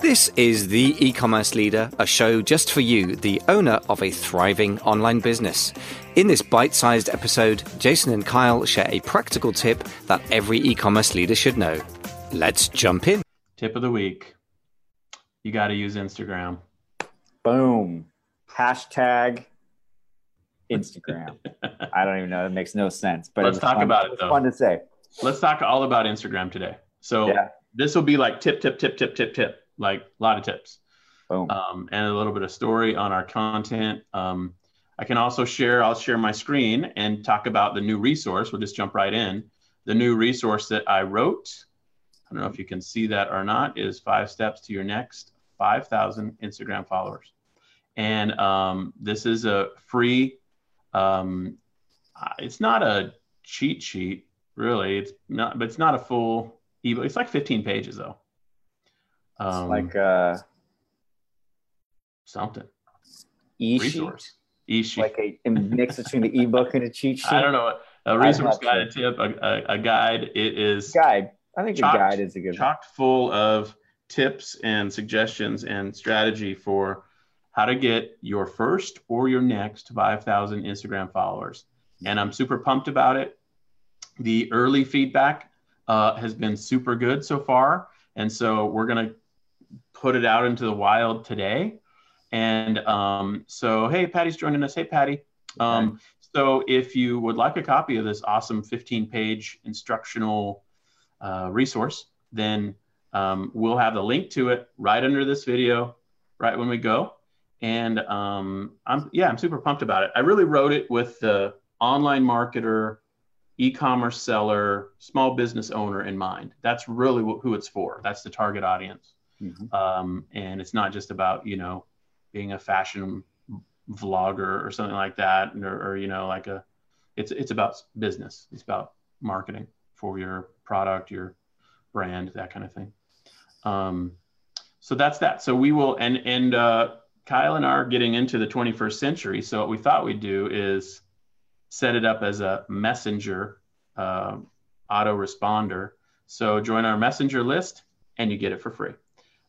This is The E Commerce Leader, a show just for you, the owner of a thriving online business. In this bite sized episode, Jason and Kyle share a practical tip that every e commerce leader should know. Let's jump in. Tip of the week you got to use Instagram. Boom. Hashtag Instagram. I don't even know. It makes no sense. But let's talk fun. about it though. Fun to say. Let's talk all about Instagram today. So Yeah. This will be like tip, tip, tip, tip, tip, tip, like a lot of tips, Boom. um, and a little bit of story on our content. Um, I can also share. I'll share my screen and talk about the new resource. We'll just jump right in. The new resource that I wrote. I don't know if you can see that or not. Is five steps to your next 5,000 Instagram followers, and um, this is a free. Um, it's not a cheat sheet, really. It's not, but it's not a full ebook. It's like 15 pages though. It's Um, like uh something e-sheet. resource. E-sheet. Like a, a mix between the ebook and a cheat sheet. I don't know. A resource guide, a tip, a, a, a guide. It is Guide. I think Chocked- a guide is a good one. chocked full of tips and suggestions and strategy for how to get your first or your next 5,000 Instagram followers. And I'm super pumped about it. The early feedback uh, has been super good so far. And so we're going to put it out into the wild today. And um, so, hey, Patty's joining us. Hey, Patty. Um, so if you would like a copy of this awesome 15 page instructional uh, resource, then um, we'll have the link to it right under this video, right when we go. And um, I'm yeah, I'm super pumped about it. I really wrote it with the online marketer, e-commerce seller, small business owner in mind. That's really wh- who it's for. That's the target audience. Mhm. Um, and it's not just about you know being a fashion vlogger or something like that, or, or you know like a it's it's about business. It's about marketing for your product, your brand, that kind of thing. Um, so that's that. So we will, and and uh, Kyle and I are getting into the 21st century. So what we thought we'd do is set it up as a messenger uh, autoresponder. So join our messenger list, and you get it for free.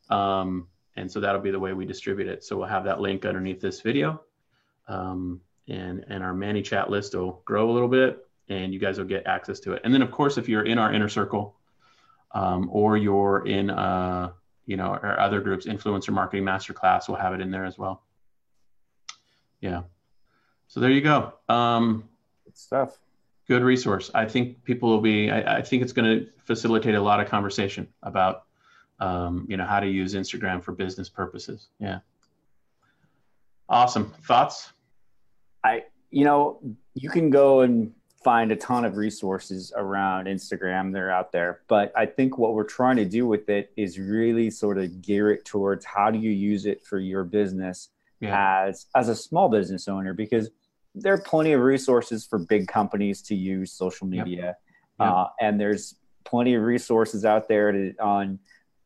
Um, and so that'll be the way we distribute it. So we'll have that link underneath this video. Um, and, and our ManyChat list will grow a little bit and you guys will get access to it. And then of course, if you're in our inner circle um, or you're in, uh, you know, our other groups, influencer marketing masterclass, we'll have it in there as well. Yeah. So there you go. Um, Good stuff. good resource. I think people will be. I, I think it's going to facilitate a lot of conversation about, um, you know, how to use Instagram for business purposes. Yeah. Awesome thoughts. I, you know, you can go and find a ton of resources around Instagram. They're out there. But I think what we're trying to do with it is really sort of gear it towards how do you use it for your business Yeah. as as a small business owner because there are plenty of resources for big companies to use social media. Yep. Uh, and there's plenty of resources out there to, on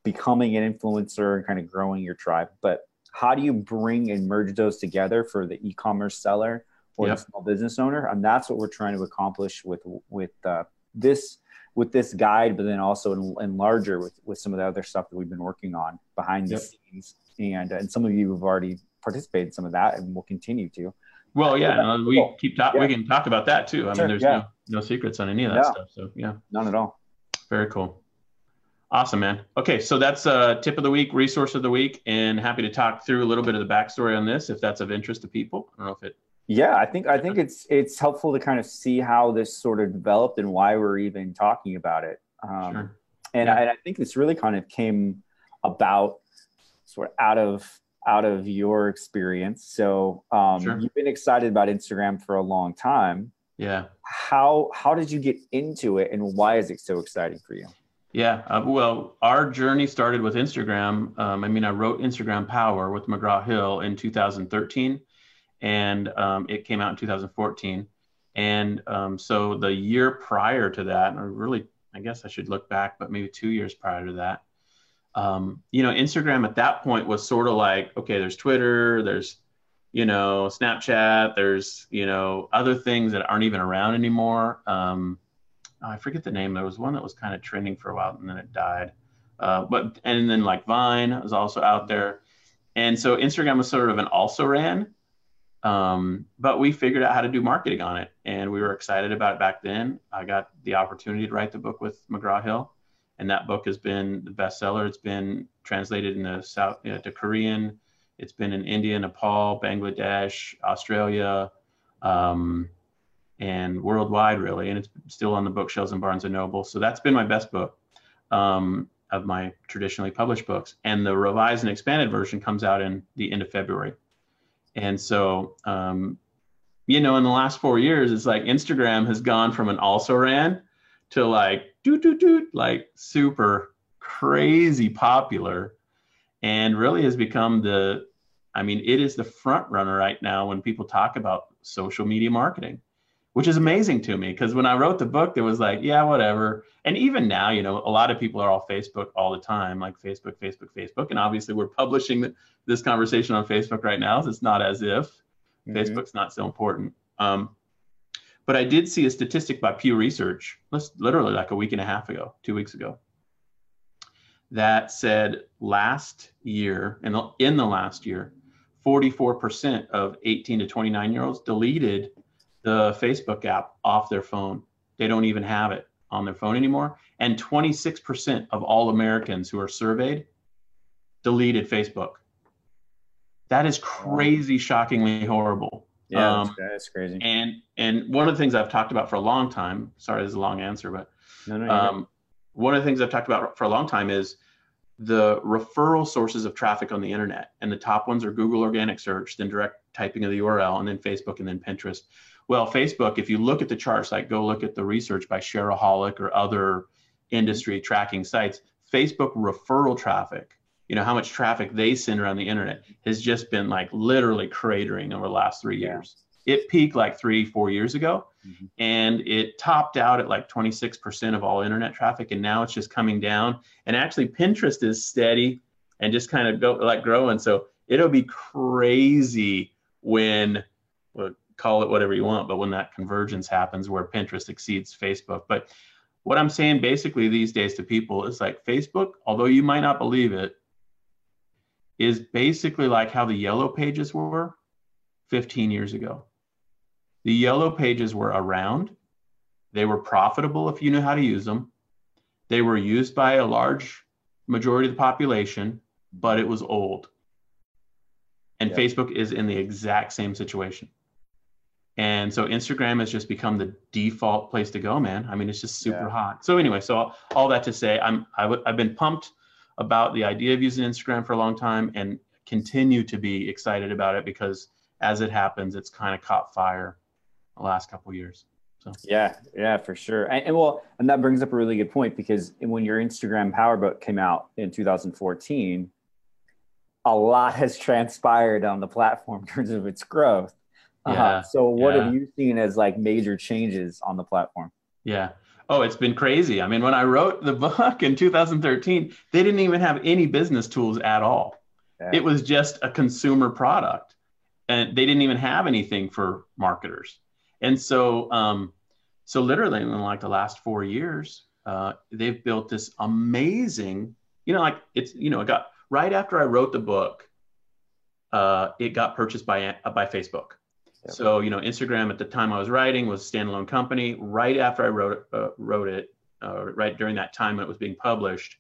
becoming an influencer and kind of growing your tribe. But how do you bring and merge those together for the e-commerce seller or Yep. the small business owner? And that's what we're trying to accomplish with with uh, this with this guide, but then also in, in larger with with some of the other stuff that we've been working on behind the scenes. And and some of you have already participated in some of that, and will continue to. Well, yeah. No, we cool. keep talk. Yeah. We can talk about that too. I Sure, mean, there's yeah. no no secrets on any of that Yeah. stuff. So yeah, None at all. very cool. Awesome, man. Okay, so that's uh, tip of the week, resource of the week, and happy to talk through a little bit of the backstory on this if that's of interest to people. I don't know if it. Yeah, I think I think it's it's helpful to kind of see how this sort of developed and why we're even talking about it. Um, Sure. and, Yeah. I, and I think this really kind of came about sort of out of out of your experience. So um, Sure. you've been excited about Instagram for a long time. Yeah. How how did you get into it, and why is it so exciting for you? Yeah, uh, well, our journey started with Instagram. Um, I mean, I wrote Instagram Power with McGraw Hill in 2013, and um, it came out in 2014. And um, so the year prior to that, or really, I guess I should look back, but maybe two years prior to that, um, you know, Instagram at that point was sort of like, okay, there's Twitter, there's, you know, Snapchat, there's, you know, other things that aren't even around anymore. Um, oh, I forget the name. There was one that was kind of trending for a while and then it died. Uh, but and then like Vine was also out there, and so Instagram was sort of an also ran. Um, but we figured out how to do marketing on it, and we were excited about it back then. I got the opportunity to write the book with McGraw Hill, and that book has been the bestseller. It's been translated into South you know, to Korean. It's been in India, Nepal, Bangladesh, Australia, um, and worldwide, really. And it's still on the bookshelves in Barnes and Noble. So that's been my best book um, of my traditionally published books. And the revised and expanded version comes out in the end of February. And so, um, you know, in the last four years, it's like Instagram has gone from an also ran to like doot doot doot, like super crazy popular, and really has become the, I mean, it is the front runner right now when people talk about social media marketing, which is amazing to me because when I wrote the book, there was like, yeah, whatever. And even now, you know, a lot of people are all Facebook all the time, like Facebook, Facebook, Facebook, and obviously we're publishing this conversation on Facebook right now. So it's not as if mm-hmm. Facebook's not so important. Um, but I did see a statistic by Pew Research, literally like a week and a half ago, two weeks ago, that said last year, in the, in the last year, 44% of 18 to 29 year olds deleted the Facebook app off their phone. They don't even have it on their phone anymore. And 26% of all Americans who are surveyed deleted Facebook. That is crazy, shockingly horrible. Yeah, um, that's, crazy. And and one of the things I've talked about for a long time. Sorry, this is a long answer, but no, no, um, one of the things I've talked about for a long time is the referral sources of traffic on the internet. And the top ones are Google organic search, then direct typing of the URL, and then Facebook, and then Pinterest. Well, Facebook, if you look at the charts, like go look at the research by Shareaholic or other industry tracking sites, Facebook referral traffic you know how much traffic they send around the internet has just been like literally cratering over the last three years. It peaked like three four years ago mm-hmm. and it topped out at like 26% of all internet traffic and now it's just coming down. And actually pinterest is steady and just kind of go like growing. So it'll be crazy when well, call it whatever you want but when that convergence happens where pinterest exceeds facebook. But what i'm saying basically these days to people is like facebook although you might not believe it is basically like how the yellow pages were 15 years ago. The yellow pages were around, they were profitable if you knew how to use them, they were used by a large majority of the population, but it was old. And yeah. Facebook is in the exact same situation. And so Instagram has just become the default place to go, man. I mean, it's just super yeah. hot. So anyway, so all that to say, I'm I w- I've been pumped about the idea of using Instagram for a long time and continue to be excited about it because as it happens, it's kind of caught fire the last couple years. So yeah, yeah, for sure. And, and, well, and that brings up a really good point because when your Instagram Power Book came out in 2014, a lot has transpired on the platform in terms of its growth. Uh-huh. Yeah. So what yeah. have you seen as like major changes on the platform? Yeah. Oh, it's been crazy. I mean, when I wrote the book in 2013, they didn't even have any business tools at all. Yeah. It was just a consumer product, and they didn't even have anything for marketers. And so, um, so literally in like the last four years, uh, they've built this amazing. You know, like it's you know, it got right after I wrote the book, uh, it got purchased by by Facebook. So, you know, Instagram at the time I was writing was a standalone company. Right after I wrote, uh, wrote it, uh, right during that time when it was being published,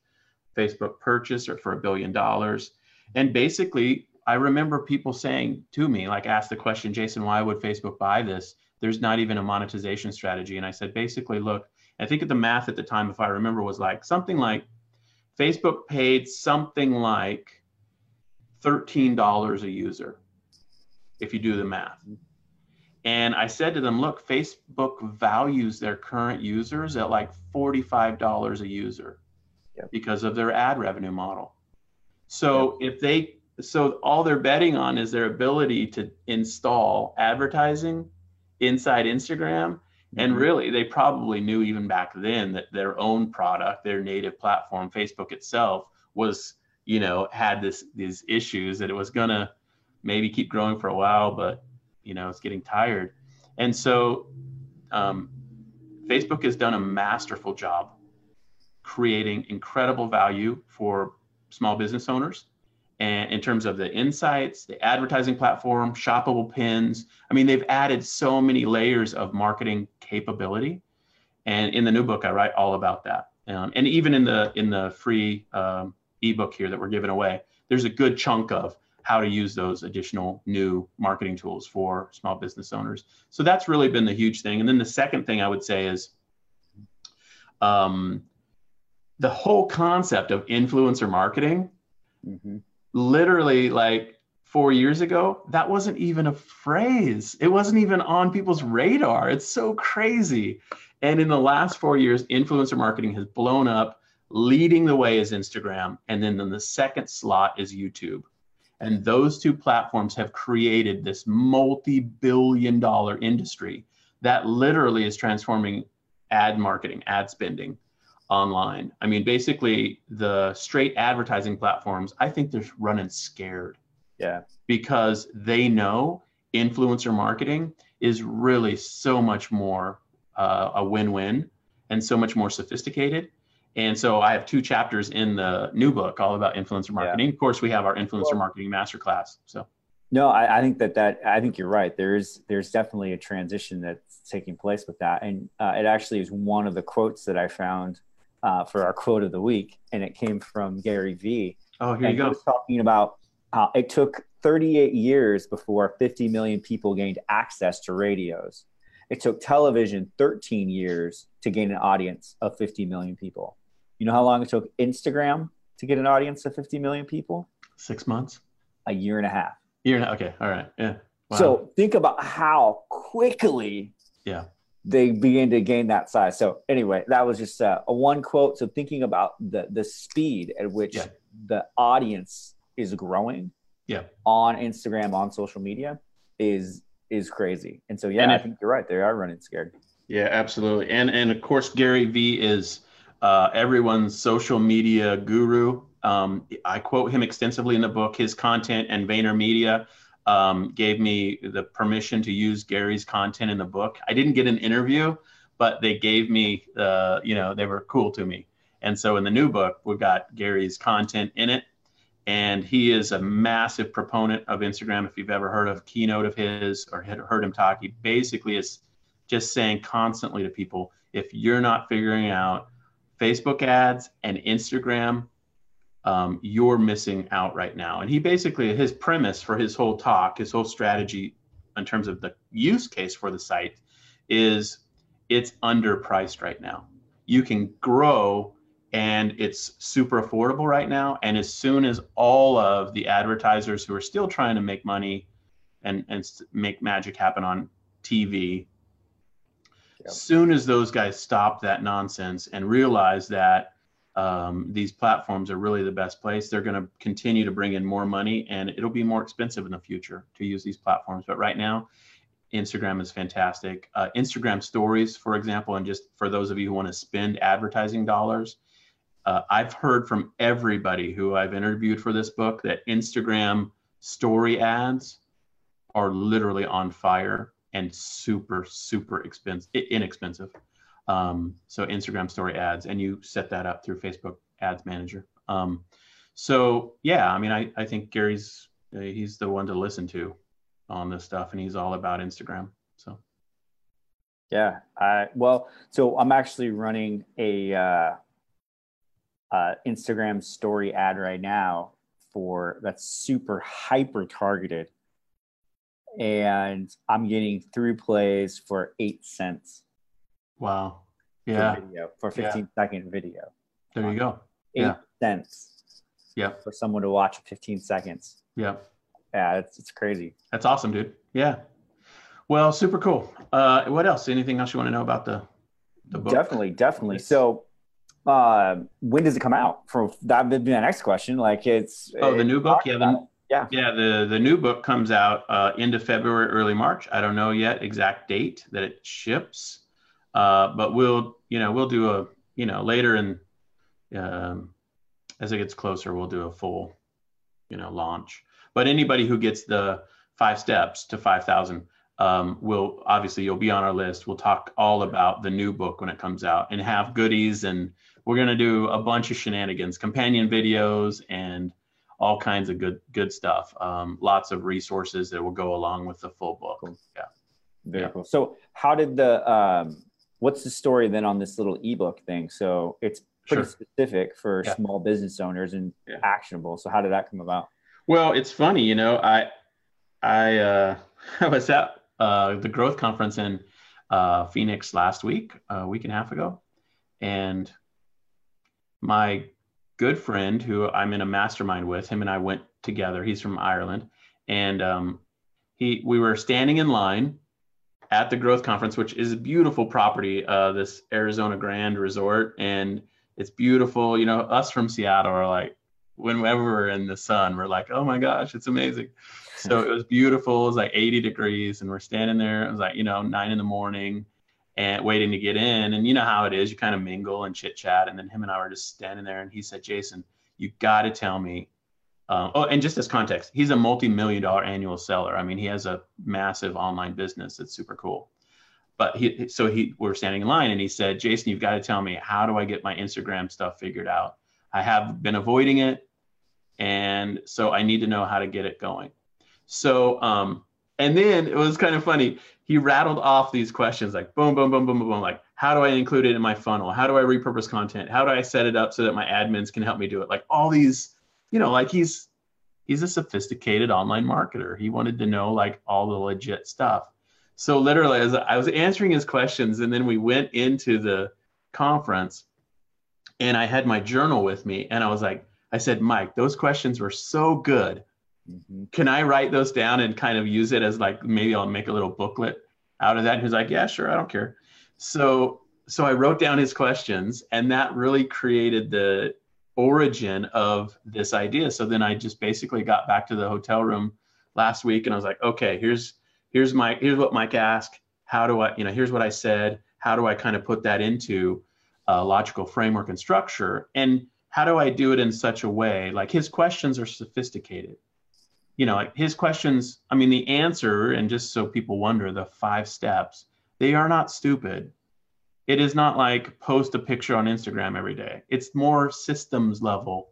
Facebook purchased it for a billion dollars. And basically, I remember people saying to me, like, ask the question, Jason, why would Facebook buy this? There's not even a monetization strategy. And I said, basically, look, I think the math at the time, if I remember, was like something like Facebook paid something like $13 a user if you do the math. And I said to them, look, Facebook values their current users at like $45 a user yep. because of their ad revenue model. So yep. if they, so all they're betting on is their ability to install advertising inside Instagram. Mm-hmm. And really, they probably knew even back then that their own product, their native platform, Facebook itself, was, you know, had this these issues that it was gonna maybe keep growing for a while, but you know it's getting tired and so um, facebook has done a masterful job creating incredible value for small business owners and in terms of the insights, the advertising platform, shoppable pins. I mean, they've added so many layers of marketing capability. And in the new book, I write all about that. Um, and even in the in the free um, ebook here that we're giving away, there's a good chunk of how to use those additional new marketing tools for small business owners. So that's really been the huge thing. And then the second thing I would say is um, the whole concept of influencer marketing. Mm-hmm literally like four years ago, that wasn't even a phrase. It wasn't even on people's radar. It's so crazy. And in the last four years, influencer marketing has blown up. Leading the way is Instagram. And then, then the second slot is YouTube. And those two platforms have created this multi billion dollar industry that literally is transforming ad marketing, ad spending online. I mean, basically, the straight advertising platforms, I think they're running scared. Yeah. Because they know influencer marketing is really so much more uh, a win win and so much more sophisticated. And so I have two chapters in the new book all about influencer marketing. Yeah. Of course, we have our influencer well, marketing masterclass. So. No, I, I, think that that I think you're right. There's there's definitely a transition that's taking place with that, and uh, it actually is one of the quotes that I found uh, for our quote of the week, and it came from Gary Vee. Oh, here and you go. He was talking about how it took 38 years before 50 million people gained access to radios. It took television 13 years to gain an audience of 50 million people. You know how long it took Instagram to get an audience of 50 million people? Six months. A year and a half. Year and a, okay, all right, yeah. Wow. So think about how quickly yeah they begin to gain that size. So anyway, that was just a, a one quote. So thinking about the the speed at which yeah. the audience is growing, yeah, on Instagram, on social media, is is crazy. And so yeah, and I think you're right. They are running scared. Yeah, absolutely. And and of course, Gary Vee is uh, everyone's social media guru. Um, I quote him extensively in the book. His content and VaynerMedia um, gave me the permission to use Gary's content in the book. I didn't get an interview, but they gave me, uh, you know, they were cool to me. And so in the new book, we've got Gary's content in it. And he is a massive proponent of Instagram. If you've ever heard of keynote of his or heard him talk, he basically is just saying constantly to people, if you're not figuring out Facebook ads and Instagram um, you're missing out right now. And he basically, his premise for his whole talk, his whole strategy in terms of the use case for the site is it's underpriced right now. You can grow and it's super affordable right now. And as soon as all of the advertisers who are still trying to make money and, and make magic happen on TV, soon as those guys stop that nonsense and realize that um, these platforms are really the best place. They're going to continue to bring in more money, and it'll be more expensive in the future to use these platforms. But right now, Instagram is fantastic. Uh, Instagram stories, for example, and just for those of you who want to spend advertising dollars, uh, I've heard from everybody who I've interviewed for this book that Instagram story ads are literally on fire and super, super expensive, inexpensive. Um, so Instagram story ads, and you set that up through Facebook Ads Manager. Um, so yeah, I mean, I, I think Gary's uh, he's the one to listen to on this stuff, and he's all about Instagram. So yeah, I well, so I'm actually running a uh, uh, Instagram story ad right now for that's super hyper targeted, and I'm getting through plays for eight cents. Wow. Yeah. For, video, for 15 yeah. second video. There you go. Eight yeah. cents. Yeah. For someone to watch 15 seconds. Yeah. Yeah, it's it's crazy. That's awesome, dude. Yeah. Well, super cool. Uh, what else? Anything else you want to know about the the book? Definitely, definitely. So, uh, when does it come out? For that would be my next question. Like, it's oh, the new book. Yeah, the, yeah, yeah. The the new book comes out uh, into February, early March. I don't know yet exact date that it ships. Uh, but we'll, you know, we'll do a, you know, later and um, as it gets closer, we'll do a full, you know, launch. But anybody who gets the five steps to 5,000, um, we'll obviously you'll be on our list. We'll talk all about the new book when it comes out and have goodies and we're going to do a bunch of shenanigans, companion videos and all kinds of good good stuff. Um, lots of resources that will go along with the full book. Cool. Yeah. Very Yeah. cool. So, how did the um, what's the story then on this little ebook thing? So it's pretty Sure. specific for Yeah. small business owners and Yeah. actionable. So, how did that come about? Well, it's funny, you know, I I uh, I was at uh, the growth conference in uh, Phoenix last week, a week and a half ago, and my good friend who I'm in a mastermind with, him and I went together. He's from Ireland, and um, he we were standing in line at the growth conference, which is a beautiful property, uh, this Arizona Grand Resort, and it's beautiful. You know, us from Seattle are like, whenever we're in the sun, we're like, oh my gosh, it's amazing. So it was beautiful. It was like 80 degrees, and we're standing there. It was like, you know, nine in the morning and waiting to get in. And you know how it is. You kind of mingle and chit chat. And then him and I were just standing there, and he said, Jason, you got to tell me. Um, oh, and just as context, he's a multi-million dollar annual seller. I mean, he has a massive online business that's super cool. But he, so he, we're standing in line, and he said, Jason, you've got to tell me how do I get my Instagram stuff figured out? I have been avoiding it, and so I need to know how to get it going. So, um, and then it was kind of funny. He rattled off these questions like boom, boom, boom, boom, boom, boom. Like, how do I include it in my funnel? How do I repurpose content? How do I set it up so that my admins can help me do it? Like all these, you know, like he's he's a sophisticated online marketer. He wanted to know like all the legit stuff. So literally, as I was answering his questions, and then we went into the conference, and I had my journal with me, and I was like, I said, Mike, those questions were so good Can I write those down and kind of use it as like maybe I'll make a little booklet out of that? And he's like, yeah, sure, I don't care. So so I wrote down his questions, and that really created the origin of this idea. So then I just basically got back to the hotel room last week, and I was like, okay, here's here's my here's what Mike asked. How do I, you know, here's what I said. How do I kind of put that into a logical framework and structure? And how do I do it in such a way? Like his questions are sophisticated you know, his questions, I mean, the answer, and just so people wonder, the five steps, they are not stupid. It is not like post a picture on Instagram every day. It's more systems level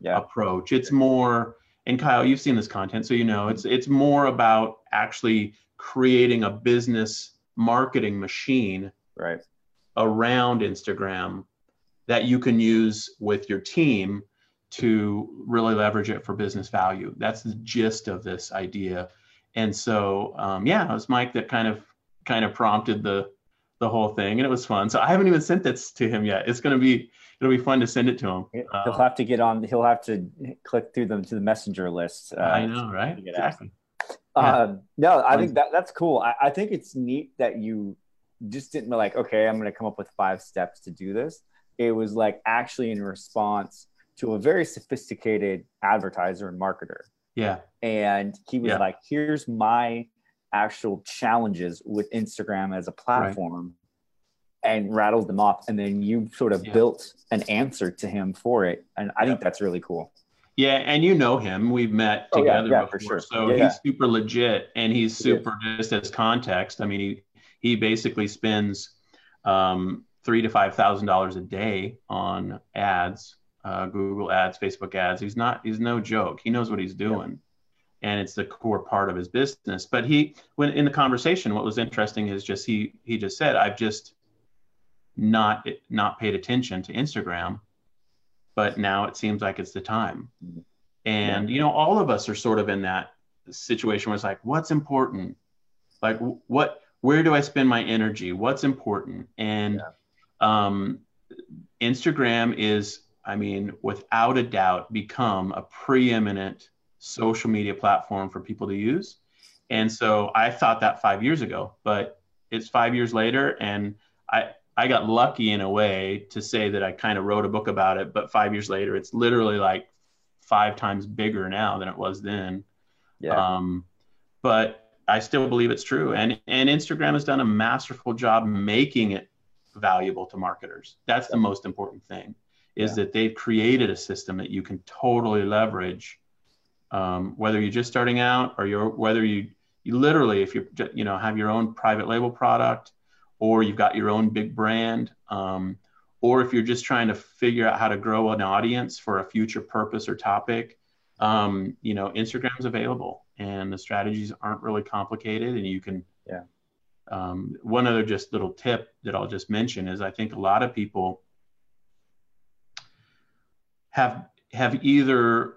Yeah. approach. It's more, and Kyle, you've seen this content, so you know it's it's more about actually creating a business marketing machine Right. around Instagram that you can use with your team to really leverage it for business value. That's the gist of this idea. And so, um, yeah, it was Mike that kind of kind of prompted the the whole thing, and it was fun. So I haven't even sent this to him yet. It's gonna be it'll be fun to send it to him. He'll Uh, have to get on. He'll have to click through them to the messenger list. Uh, I know, right? to get asked. Exactly. Yeah. Um, no, I think that that's cool. I, I think it's neat that you just didn't be like, okay, I'm going to come up with five steps to do this. It was like actually in response to a very sophisticated advertiser and marketer. Yeah, And he was Yeah. like, here's my actual challenges with Instagram as a platform and rattled them off. And then you sort of Yeah. built an answer to him for it. And I think that's really cool. yeah, and you know him. We've met Oh, yeah, together yeah, before, for sure. so Yeah. he's super legit, and he's super just as context. I mean, he he basically spends um, three to five thousand dollars a day on ads, uh, Google ads, Facebook ads. He's not he's no joke. He knows what he's doing, and it's the core part of his business. But he, when in the conversation, what was interesting is just he he just said, "I've just not not paid attention to Instagram, but now it seems like it's the time." Mhm. And you know, all of us are sort of in that situation where it's like, what's important? Like, what? Where do I spend my energy? What's important? And um, Instagram is, I mean, without a doubt, become a preeminent social media platform for people to use. And so I thought that five years ago, but it's five years later, and I I got lucky in a way to say that I kind of wrote a book about it. But five years later, it's literally like five times bigger now than it was then. Yeah. Um, but I still believe it's true. And and Instagram has done a masterful job making it valuable to marketers. That's the most important thing is Yeah. that they've created a system that you can totally leverage. Um, whether you're just starting out or you're whether you you literally if you're you know have your own private label product or you've got your own big brand um, or if you're just trying to figure out how to grow an audience for a future purpose or topic um, you know instagram's available and the strategies aren't really complicated and you can yeah um, one other just little tip that i'll just mention is i think a lot of people have have either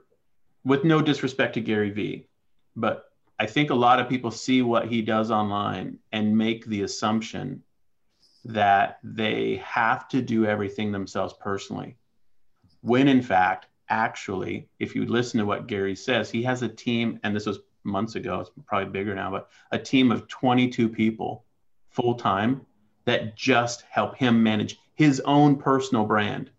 with no disrespect to gary vee but i think a lot of people see what he does online and make the assumption that they have to do everything themselves personally. When in fact, actually, if you listen to what Gary says, he has a team, and this was months ago, it's probably bigger now, but a team of 22 people full time that just help him manage his own personal brand.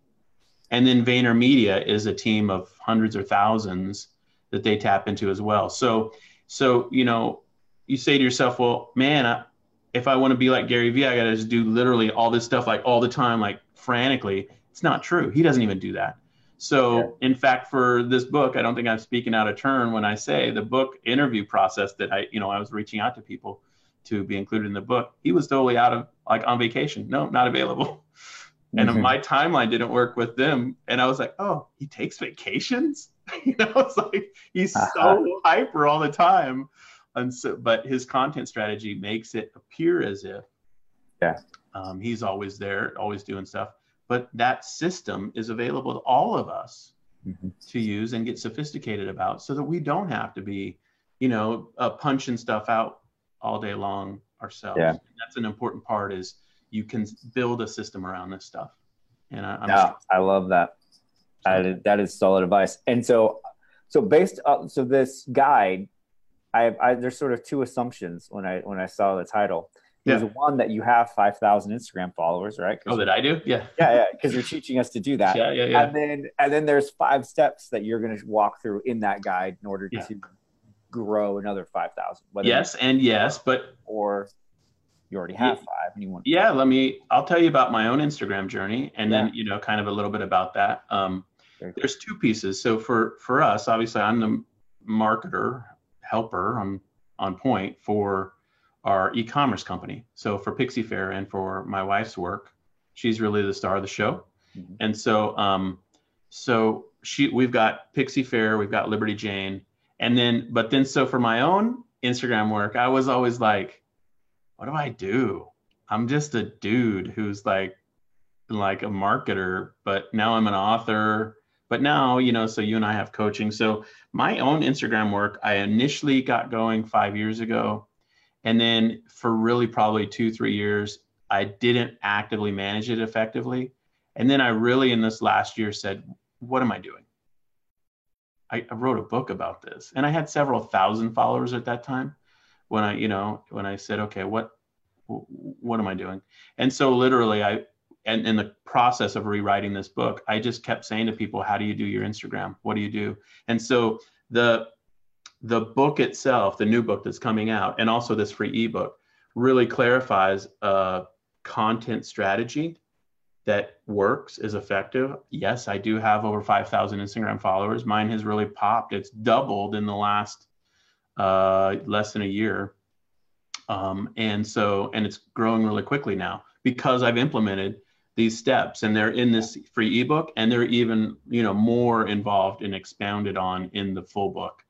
And then VaynerMedia is a team of hundreds or thousands that they tap into as well. So, so you know, you say to yourself, well, man, I, if I want to be like Gary Vee, I got to just do literally all this stuff like all the time, like frantically. It's not true. He doesn't even do that. So, in fact, for this book, I don't think I'm speaking out of turn when I say the book interview process that I, you know, I was reaching out to people to be included in the book. He was totally out of like on vacation. No, not available. And mm-hmm. my timeline didn't work with them. And I was like, oh, he takes vacations? you know, it's like he's uh-huh. so hyper all the time and so, but his content strategy makes it appear as if yeah um, he's always there always doing stuff but that system is available to all of us mm-hmm. to use and get sophisticated about so that we don't have to be you know uh, punching stuff out all day long ourselves yeah. that's an important part is you can build a system around this stuff and I, am yeah, sure. I love that that that is solid advice and so so based on so this guide I, I there's sort of two assumptions when I when I saw the title. There's yeah. one that you have 5,000 Instagram followers, right? Oh, that I do? Yeah. Yeah, yeah, because you're teaching us to do that. Yeah, yeah, yeah. And then and then there's five steps that you're going to walk through in that guide in order yeah. to grow another 5,000. Yes, and yes, but or you already have yeah, five and you want Yeah, let me I'll tell you about my own Instagram journey and yeah. then, you know, kind of a little bit about that. Um there's two pieces. So for for us, obviously I'm the marketer helper on on point for our e-commerce company. So for Pixie Faire and for my wife's work, she's really the star of the show. Mm-hmm. And so um, so she we've got Pixie Faire, we've got Liberty Jane, and then but then so for my own Instagram work, I was always like, what do I do? I'm just a dude who's like like a marketer, but now I'm an author but now, you know, so you and I have coaching. So my own Instagram work, I initially got going five years ago. And then for really probably two, three years, I didn't actively manage it effectively. And then I really, in this last year, said, what am I doing? I, I wrote a book about this. And I had several thousand followers at that time when I, you know, when I said, okay, what, what am I doing? And so literally I, and in the process of rewriting this book, I just kept saying to people, "How do you do your Instagram? What do you do?" And so the the book itself, the new book that's coming out, and also this free ebook, really clarifies a content strategy that works, is effective. Yes, I do have over 5,000 Instagram followers. Mine has really popped. It's doubled in the last uh, less than a year. Um, and so, and it's growing really quickly now because I've implemented these steps and they're in this free ebook and they're even you know more involved and expounded on in the full book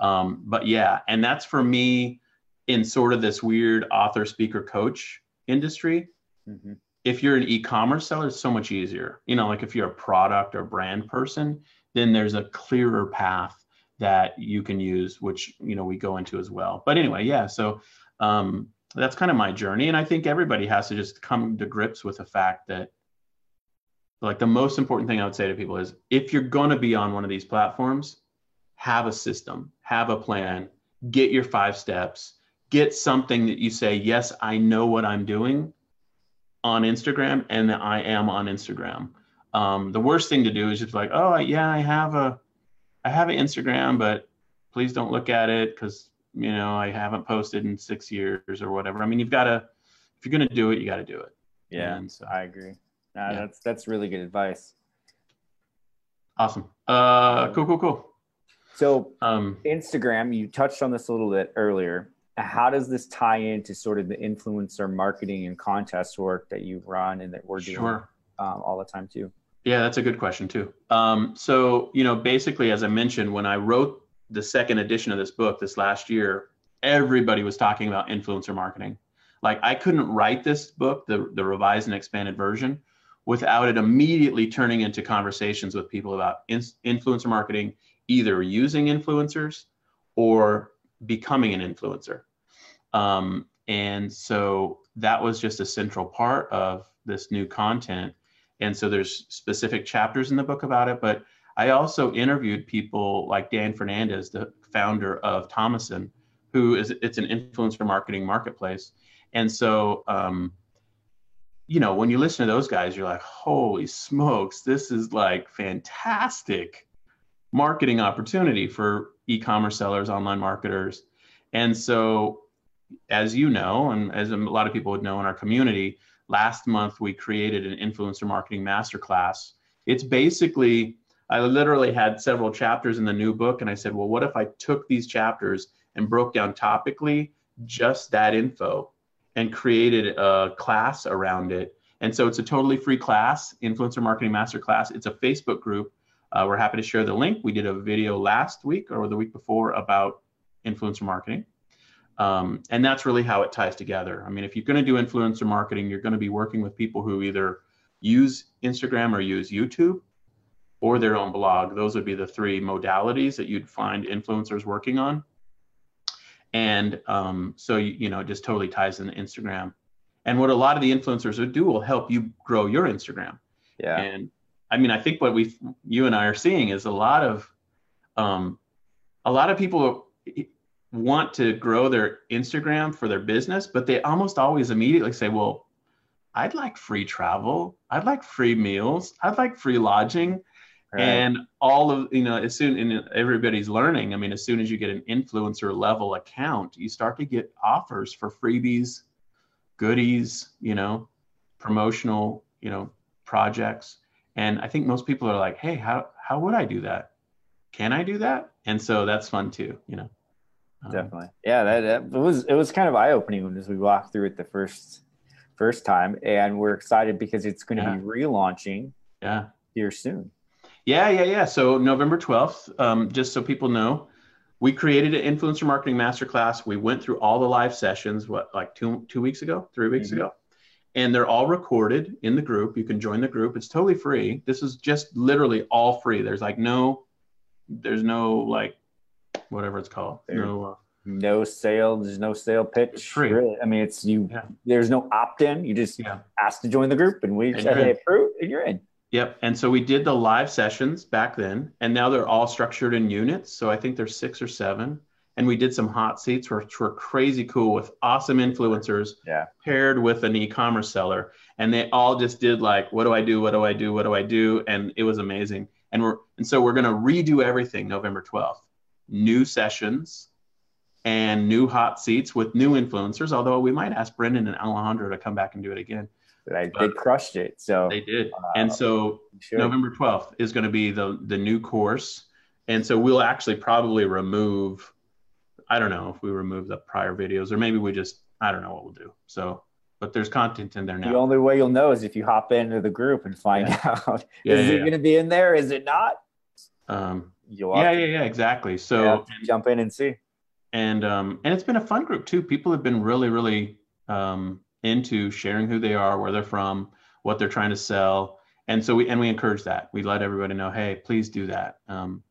um, but yeah and that's for me in sort of this weird author speaker coach industry mm-hmm. if you're an e-commerce seller it's so much easier you know like if you're a product or brand person then there's a clearer path that you can use which you know we go into as well. But anyway yeah so um, that's kind of my journey. And i think everybody has to just come to grips with the fact that like the most important thing i would say to people is if you're going to be on one of these platforms have a system have a plan get your five steps get something that you say yes i know what i'm doing on instagram and i am on instagram. Um, the worst thing to do is just like oh yeah i have a i have an instagram but please don't look at it because you know, I haven't posted in six years or whatever. I mean, you've got to, if you're going to do it, you got to do it. Yeah, so, I agree. Nah, yeah. that's that's really good advice. Awesome. Uh, cool, cool, cool. So, um, Instagram, you touched on this a little bit earlier. how does this tie into sort of the influencer marketing and contest work that you run and that we're doing Sure. um, all the time too? Yeah, that's a good question too. Um, so, you know, basically, as I mentioned, when I wrote the second edition of this book this last year, everybody was talking about influencer marketing. Like, I couldn't write this book, the the revised and expanded version, without it immediately turning into conversations with people about in, influencer marketing, either using influencers or becoming an influencer. Um, and so that was just a central part of this new content. And so there's specific chapters in the book about it, but I also interviewed people like Dan Fernandez, the founder of Tomoson, who is it's an influencer marketing marketplace. And so um, you know, when you listen to those guys, you're like, holy smokes, this is like fantastic marketing opportunity for e-commerce sellers, online marketers. And so, as you know, and as a lot of people would know in our community, last month we created an influencer marketing masterclass. It's basically, I literally had several chapters in the new book, and I said, well, what if I took these chapters and broke down topically just that info and created a class around it. And so it's a totally free class, Influencer Marketing Masterclass. It's a Facebook group. Uh, we're happy to share the link. We did a video last week or the week before about influencer marketing. Um, and that's really how it ties together. I mean, if you're going to do influencer marketing, you're going to be working with people who either use Instagram or use YouTube or their own blog. Those would be the three modalities that you'd find influencers working on. And um, so, you, you know, it just totally ties into Instagram. And what a lot of the influencers would do will help you grow your Instagram. Yeah. And I mean, I think what we, you and I are seeing is a lot of, um, a lot of people want to grow their Instagram for their business, but they almost always immediately say, well, I'd like free travel. I'd like free meals. I'd like free lodging. Right. And all of, you know, as soon, and everybody's learning, I mean, as soon as you get an influencer level account, you start to get offers for freebies, goodies, you know, promotional, you know, projects. And I think most people are like, hey, how, how would I do that? Can I do that? And so that's fun too, you know. Um, Definitely. Yeah, that, that it was it was kind of eye opening as we walked through it the first first time, and we're excited because it's going to yeah. be relaunching. Yeah. Here soon. Yeah, yeah, yeah. So November 12th, um, just so people know, we created an influencer marketing masterclass. We went through all the live sessions, what, like two, two weeks ago, three weeks mm-hmm. ago. And they're all recorded in the group. You can join the group. It's totally free. This is just literally all free. There's like no, there's no like, whatever it's called. no, uh, no sale. There's no sale pitch. Free. Really. I mean, it's you. Yeah. There's no opt in. You just yeah. ask to join the group, and we say, "Hey, approve," and you're in. Yep. And so we did the live sessions back then, and now they're all structured in units. So I think there's six or seven. And we did some hot seats, which were crazy cool with awesome influencers yeah. paired with an e commerce seller. And they all just did like, what do I do? What do I do? What do I do? And it was amazing. And we're and so we're going to redo everything November 12th. New sessions and new hot seats with new influencers. Although we might ask Brendan and Alejandro to come back and do it again. I, they crushed it. So they did. Uh, and so sure. November 12th is going to be the the new course. And so we'll actually probably remove I don't know if we remove the prior videos or maybe we just I don't know what we'll do. So but there's content in there now. The only way you'll know is if you hop into the group and find yeah. out. Yeah, is yeah, it going to be in there? Is it not? Um, yeah, yeah, yeah, exactly. So jump in and see. And um, and it's been a fun group too. People have been really, really um, into sharing who they are, where they're from, what they're trying to sell. And so we and we encourage that. We let everybody know, hey, please do that. Um,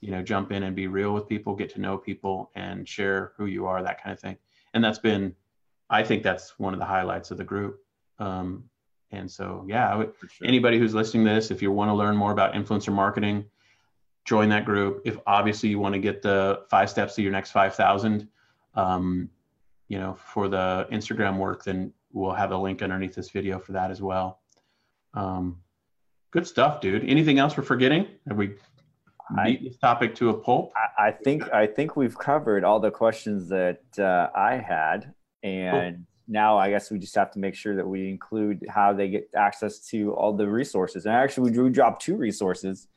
you know, jump in and be real with people, get to know people, and share who you are, that kind of thing. And that's been, I think that's one of the highlights of the group. Um, and so, yeah, would, sure. anybody who's listening to this, if you want to learn more about influencer marketing, join that group. If obviously you want to get the five steps to your next 5,000, um, you know, for the Instagram work, then we'll have a link underneath this video for that as well. Um, good stuff, dude. Anything else we're forgetting? Have we beat this topic to a pulp? I, I, think I think we've covered all the questions that uh, I had, and cool. now I guess we just have to make sure that we include how they get access to all the resources. And actually, we drew dropped two resources.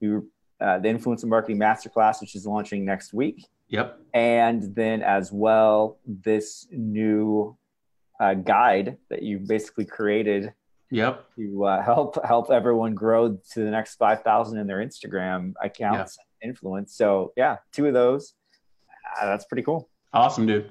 We uh, the Influencer Marketing Masterclass, which is launching next week, Yep. And then as well, this new uh, guide that you basically created Yep. to uh, help help everyone grow to the next five thousand in their Instagram accounts and influence. So yeah, two of those. Uh, that's pretty cool. Awesome, dude.